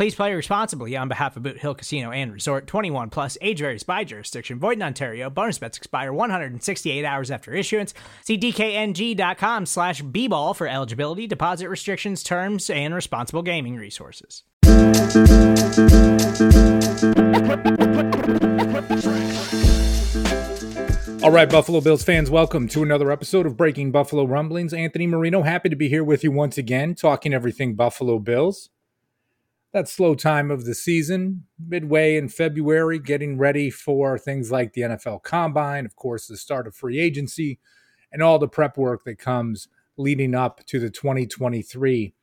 Please play responsibly on behalf of Boot Hill Casino and Resort 21 plus age varies by jurisdiction. Void in Ontario. Bonus bets expire 168 hours after issuance. See DKNG.com slash B ball for eligibility, deposit restrictions, terms, and responsible gaming resources. All right, Buffalo Bills fans, welcome to another episode of Breaking Buffalo Rumblings. Anthony Marino, happy to be here with you once again, talking everything Buffalo Bills. That slow time of the season, midway in February, getting ready for things like the NFL Combine, of course, the start of free agency, and all the prep work that comes leading up to the 2023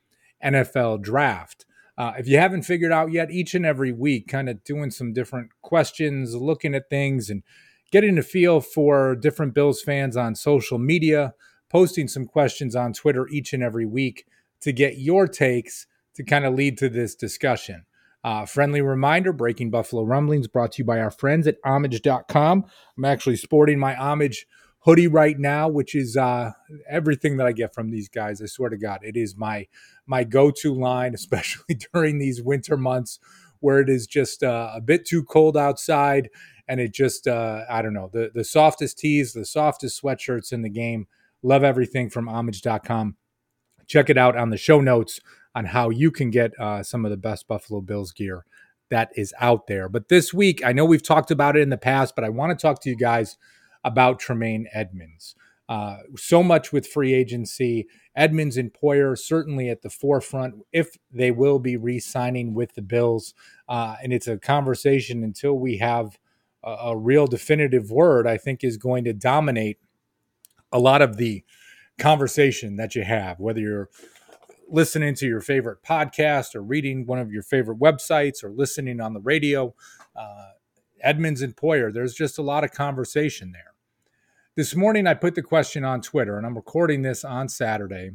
NFL Draft. Uh, if you haven't figured out yet, each and every week, kind of doing some different questions, looking at things, and getting a feel for different Bills fans on social media, posting some questions on Twitter each and every week to get your takes to kind of lead to this discussion. Uh, friendly reminder Breaking Buffalo Rumblings brought to you by our friends at homage.com. I'm actually sporting my homage hoodie right now, which is uh, everything that I get from these guys. I swear to God, it is my my go to line, especially during these winter months where it is just uh, a bit too cold outside and it just uh, I don't know the the softest tees, the softest sweatshirts in the game. Love everything from homage.com. Check it out on the show notes on how you can get uh, some of the best Buffalo Bills gear that is out there. But this week, I know we've talked about it in the past, but I want to talk to you guys about Tremaine Edmunds. Uh, so much with free agency. Edmunds and Poyer certainly at the forefront if they will be re signing with the Bills. Uh, and it's a conversation until we have a, a real definitive word, I think is going to dominate a lot of the conversation that you have, whether you're listening to your favorite podcast or reading one of your favorite websites or listening on the radio. Uh, Edmunds and Poyer, there's just a lot of conversation there. This morning, I put the question on Twitter, and I'm recording this on Saturday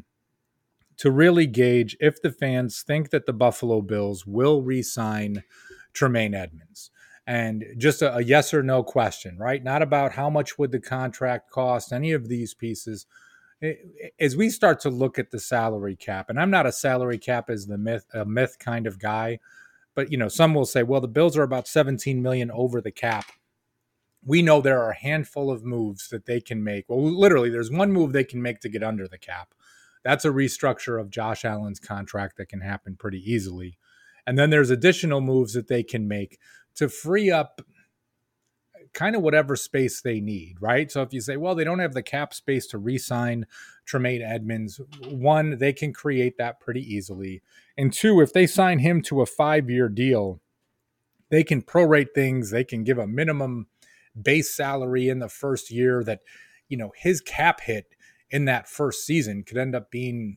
to really gauge if the fans think that the Buffalo Bills will re sign Tremaine Edmunds. and just a, a, yes or no question right not about how much would the contract cost any of these pieces as we start to look at the salary cap and i'm not a salary cap as the myth a myth kind of guy but you know some will say well the bills are about 17 million over the cap. We know there are a handful of moves that they can make. Well literally there's one move they can make to get under the cap. That's a restructure of josh allen's contract that can happen pretty easily. And then there's additional moves that they can make to free up kind of whatever space they need, right? So if you say, well, they don't have the cap space to re-sign Tremaine Edmunds, one, they can create that pretty easily. And two, if they sign him to a five-year deal, they can prorate things, they can give a minimum base salary in the first year that, you know, his cap hit in that first season could end up being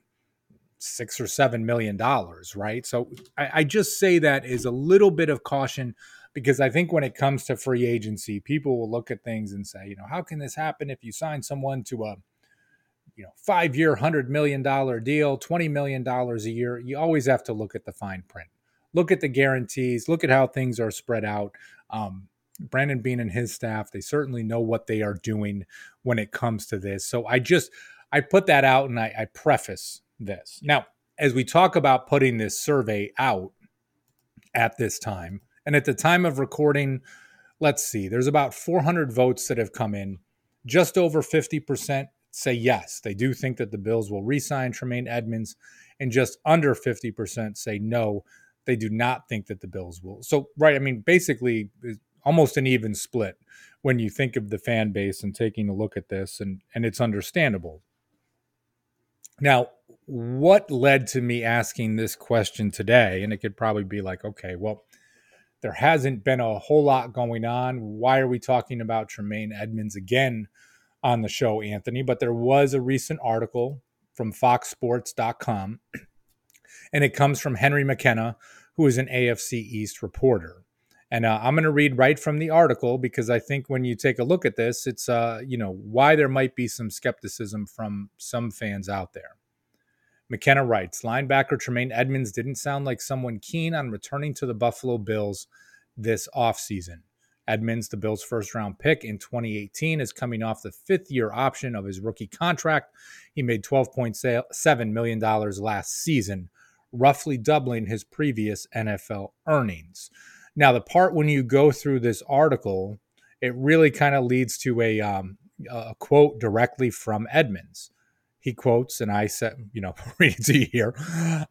six or seven million dollars, right? So I, I just say that is a little bit of caution because I think when it comes to free agency, people will look at things and say, you know, how can this happen if you sign someone to a you know, five year, $100 million deal, $20 million a year? You always have to look at the fine print. Look at the guarantees, look at how things are spread out. Um, Brandon Beane and his staff, they certainly know what they are doing when it comes to this. So I just, I put that out and I, I preface this. Now, as we talk about putting this survey out at this time, and at the time of recording, let's see, there's about 400 votes that have come in. Just over 50% say yes, they do think that the Bills will re sign Tremaine Edmunds, and just under 50% say no, they do not think that the Bills will. So, right, I mean, basically, almost an even split when you think of the fan base and taking a look at this, and and it's understandable. Now, what led to me asking this question today? And it could probably be like, okay, well, there hasn't been a whole lot going on. Why are we talking about Tremaine Edmunds again on the show, Anthony? But there was a recent article from FoxSports.com, and it comes from Henry McKenna, who is an AFC East reporter. And uh, I'm going to read right from the article because I think when you take a look at this, it's uh, you know why there might be some skepticism from some fans out there. McKenna writes, linebacker Tremaine Edmunds didn't sound like someone keen on returning to the Buffalo Bills this offseason. Edmunds, the Bills' first round pick in 2018, is coming off the fifth year option of his rookie contract. He made $12.7 million last season, roughly doubling his previous NFL earnings. Now, the part when you go through this article, it really kind of leads to a, um, a quote directly from Edmunds. He quotes, and I said, you know, read it to you here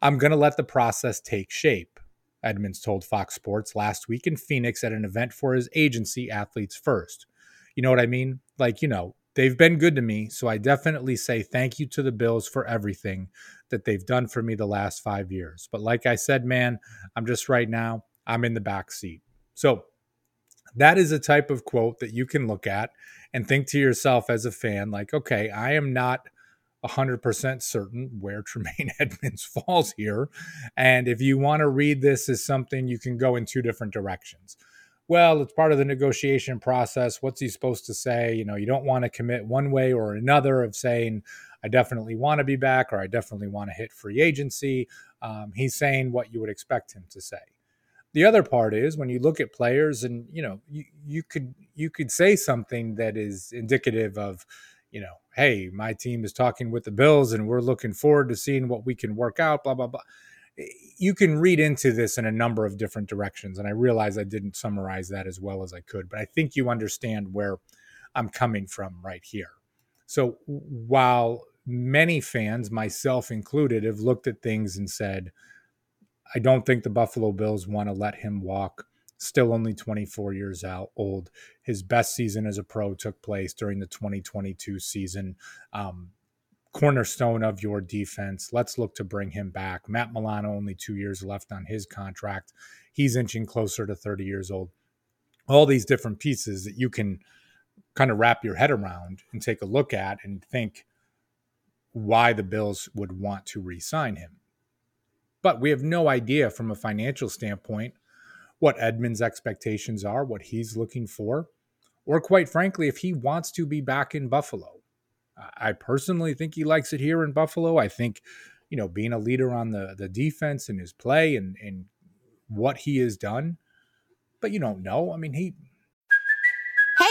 I'm going to let the process take shape. Edmunds told Fox Sports last week in Phoenix at an event for his agency, Athletes First. You know what I mean? Like, you know, they've been good to me. So I definitely say thank you to the Bills for everything that they've done for me the last five years. But like I said, man, I'm just right now, I'm in the back seat. So that is a type of quote that you can look at and think to yourself as a fan, like, okay, I am not 100% certain where Tremaine Edmunds falls here. And if you want to read this as something, you can go in two different directions. Well, it's part of the negotiation process. What's he supposed to say? You know, you don't want to commit one way or another of saying, I definitely want to be back or I definitely want to hit free agency. Um, he's saying what you would expect him to say. The other part is when you look at players and, you know, you, you could you could say something that is indicative of, you know, hey, my team is talking with the Bills and we're looking forward to seeing what we can work out, blah, blah, blah. Eh, you can read into this in a number of different directions. And I realize I didn't summarize that as well as I could, but I think you understand where I'm coming from right here. So while many fans, myself included, have looked at things and said, I don't think the Buffalo Bills want to let him walk still only 24 years out, old. His best season as a pro took place during the 2022 season. Um, cornerstone of your defense. Let's look to bring him back. Matt Milano, only two years left on his contract. He's inching closer to 30 years old. All these different pieces that you can kind of wrap your head around and take a look at and think why the Bills would want to re sign him. But we have no idea from a financial standpoint what Edmunds' expectations are, what he's looking for, or quite frankly, if he wants to be back in Buffalo. I personally think he likes it here in Buffalo. I think, you know, being a leader on the the defense and his play and and what he has done. But you don't know. I mean, he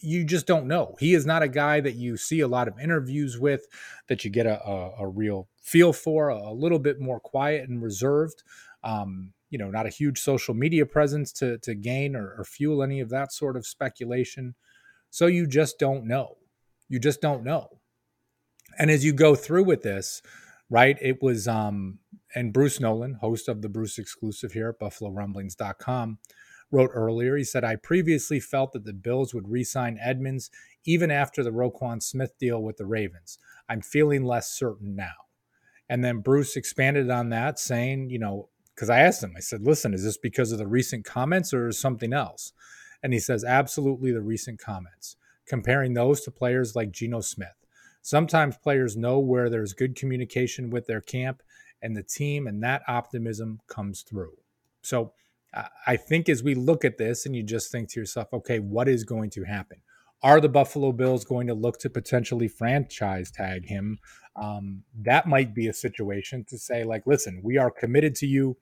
you just don't know. He is not a guy that you see a lot of interviews with, that you get a, a, a real feel for, a, little bit more quiet and reserved. Um, you know, not a huge social media presence to, to gain or, or fuel any of that sort of speculation. So you just don't know. You just don't know. And as you go through with this, right, it was, um, and Bruce Nolan, host of the Bruce exclusive here at BuffaloRumblings.com, wrote earlier. He said, I previously felt that the Bills would re sign Edmunds even after the Roquan Smith deal with the Ravens. I'm feeling less certain now. And then Bruce expanded on that, saying, you know, because I asked him, I said, listen, is this because of the recent comments or something else? And he says, absolutely the recent comments, comparing those to players like Geno Smith. Sometimes players know where there's good communication with their camp and the team, and that optimism comes through. So I think as we look at this and you just think to yourself, okay, what is going to happen? Are the Buffalo Bills going to look to potentially franchise tag him? Um, that might be a situation to say, like, listen, we are committed to you.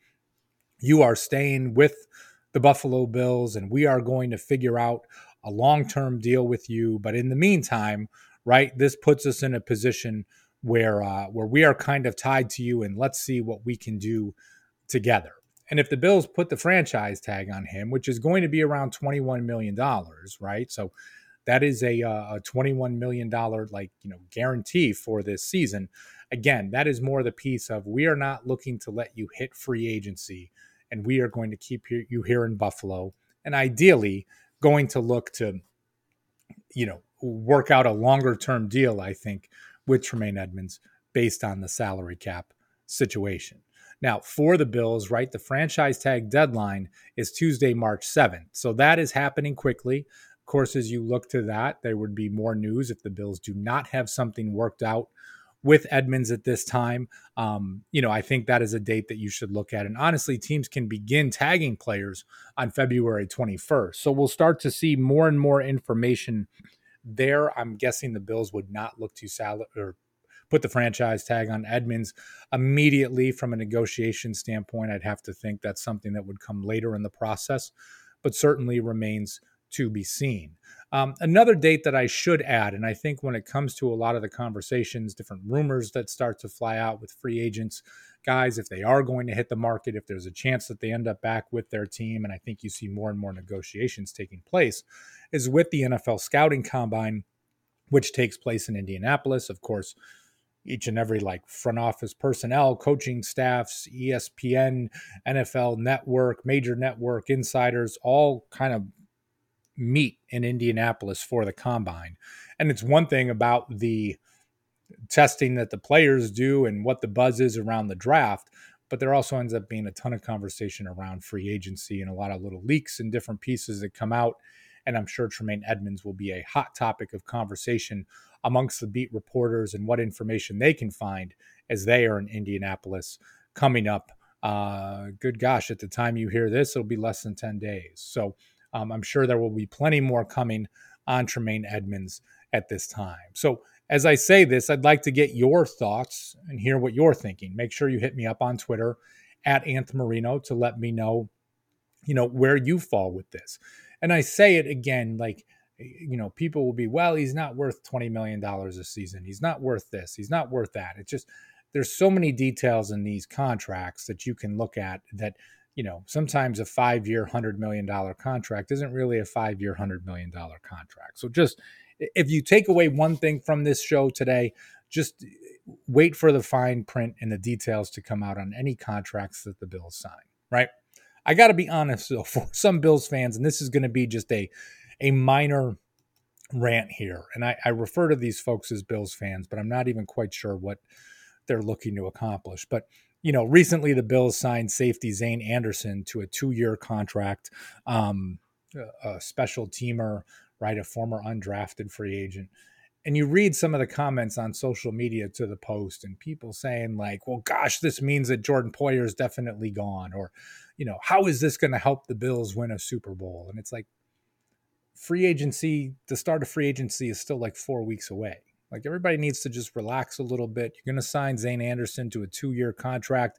You are staying with the Buffalo Bills, and we are going to figure out a long term deal with you. But in the meantime, right, this puts us in a position where uh, where we are kind of tied to you, and let's see what we can do together. And if the Bills put the franchise tag on him, which is going to be around twenty one million dollars, right? So that is a, uh, a twenty one million dollar like you know guarantee for this season. Again, that is more the piece of we are not looking to let you hit free agency, and we are going to keep you here in Buffalo, and ideally going to look to, you know, work out a longer term deal. I think with Tremaine Edmunds based on the salary cap situation. Now, for the Bills, right, the franchise tag deadline is Tuesday, March 7th. So that is happening quickly. Of course, as you look to that, there would be more news if the Bills do not have something worked out with Edmunds at this time. Um, you know, I think that is a date that you should look at. And honestly, teams can begin tagging players on February 21st. So we'll start to see more and more information there. I'm guessing the Bills would not look to sal- or put the franchise tag on Edmunds immediately from a negotiation standpoint. I'd have to think that's something that would come later in the process, but certainly remains to be seen. Um, another date that I should add, and I think when it comes to a lot of the conversations, different rumors that start to fly out with free agents, guys, if they are going to hit the market, if there's a chance that they end up back with their team, and I think you see more and more negotiations taking place, is with the NFL scouting combine, which takes place in Indianapolis. Of course, each and every like front office personnel, coaching staffs, ESPN, NFL network, major network insiders, all kind of meet in Indianapolis for the combine. And it's one thing about the testing that the players do and what the buzz is around the draft, but there also ends up being a ton of conversation around free agency and a lot of little leaks and different pieces that come out. And I'm sure Tremaine Edmunds will be a hot topic of conversation amongst the beat reporters and what information they can find as they are in Indianapolis coming up. Uh, good gosh, at the time you hear this, it'll be less than 10 days. So um, I'm sure there will be plenty more coming on Tremaine Edmunds at this time. So, as I say this, I'd like to get your thoughts and hear what you're thinking. Make sure you hit me up on Twitter at Anth Marino to let me know, you know, where you fall with this. And I say it again, like, you know, people will be, well, he's not worth $20 million a season. He's not worth this. He's not worth that. It's just, there's so many details in these contracts that you can look at that, you know, sometimes a five year, $100 million contract isn't really a five year, $100 million contract. So just, if you take away one thing from this show today, just eh, wait for the fine print and the details to come out on any contracts that the Bills sign, right? I got to be honest though, for some Bills fans, and this is going to be just a a minor rant here. And I, I refer to these folks as Bills fans, but I'm not even quite sure what they're looking to accomplish. But you know, recently the Bills signed safety Zayne Anderson to a two-year contract, um, a special teamer, right, a former undrafted free agent. And you read some of the comments on social media to the post, and people saying like, "Well, gosh, this means that Jordan Poyer is definitely gone," or, you know, how is this going to help the Bills win a Super Bowl? And it's like, free agency, the start of free agency is still like four weeks away. Like everybody needs to just relax a little bit. You're going to sign Zayne Anderson to a two year contract,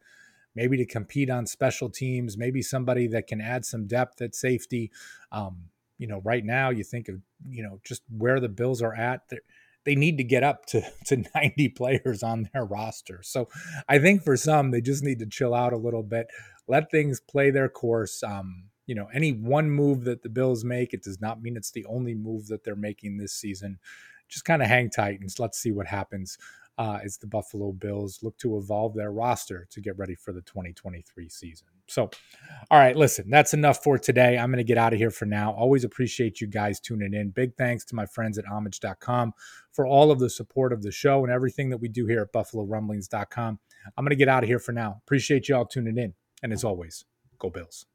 maybe to compete on special teams, maybe somebody that can add some depth at safety. Um, you know, right now you think of, you know, just where the Bills are at. They need to get up to, to 90 players on their roster. So I think for some, they just need to chill out a little bit, let things play their course. Um, you know, any one move that the Bills make, it does not mean it's the only move that they're making this season. Just kind of hang tight and let's see what happens uh, as the Buffalo Bills look to evolve their roster to get ready for the 2023 season. So, all right, listen, that's enough for today. I'm going to get out of here for now. Always appreciate you guys tuning in. Big thanks to my friends at homage.com for all of the support of the show and everything that we do here at buffalo buffalorumblings.com. I'm going to get out of here for now. Appreciate you all tuning in. And as always, go Bills.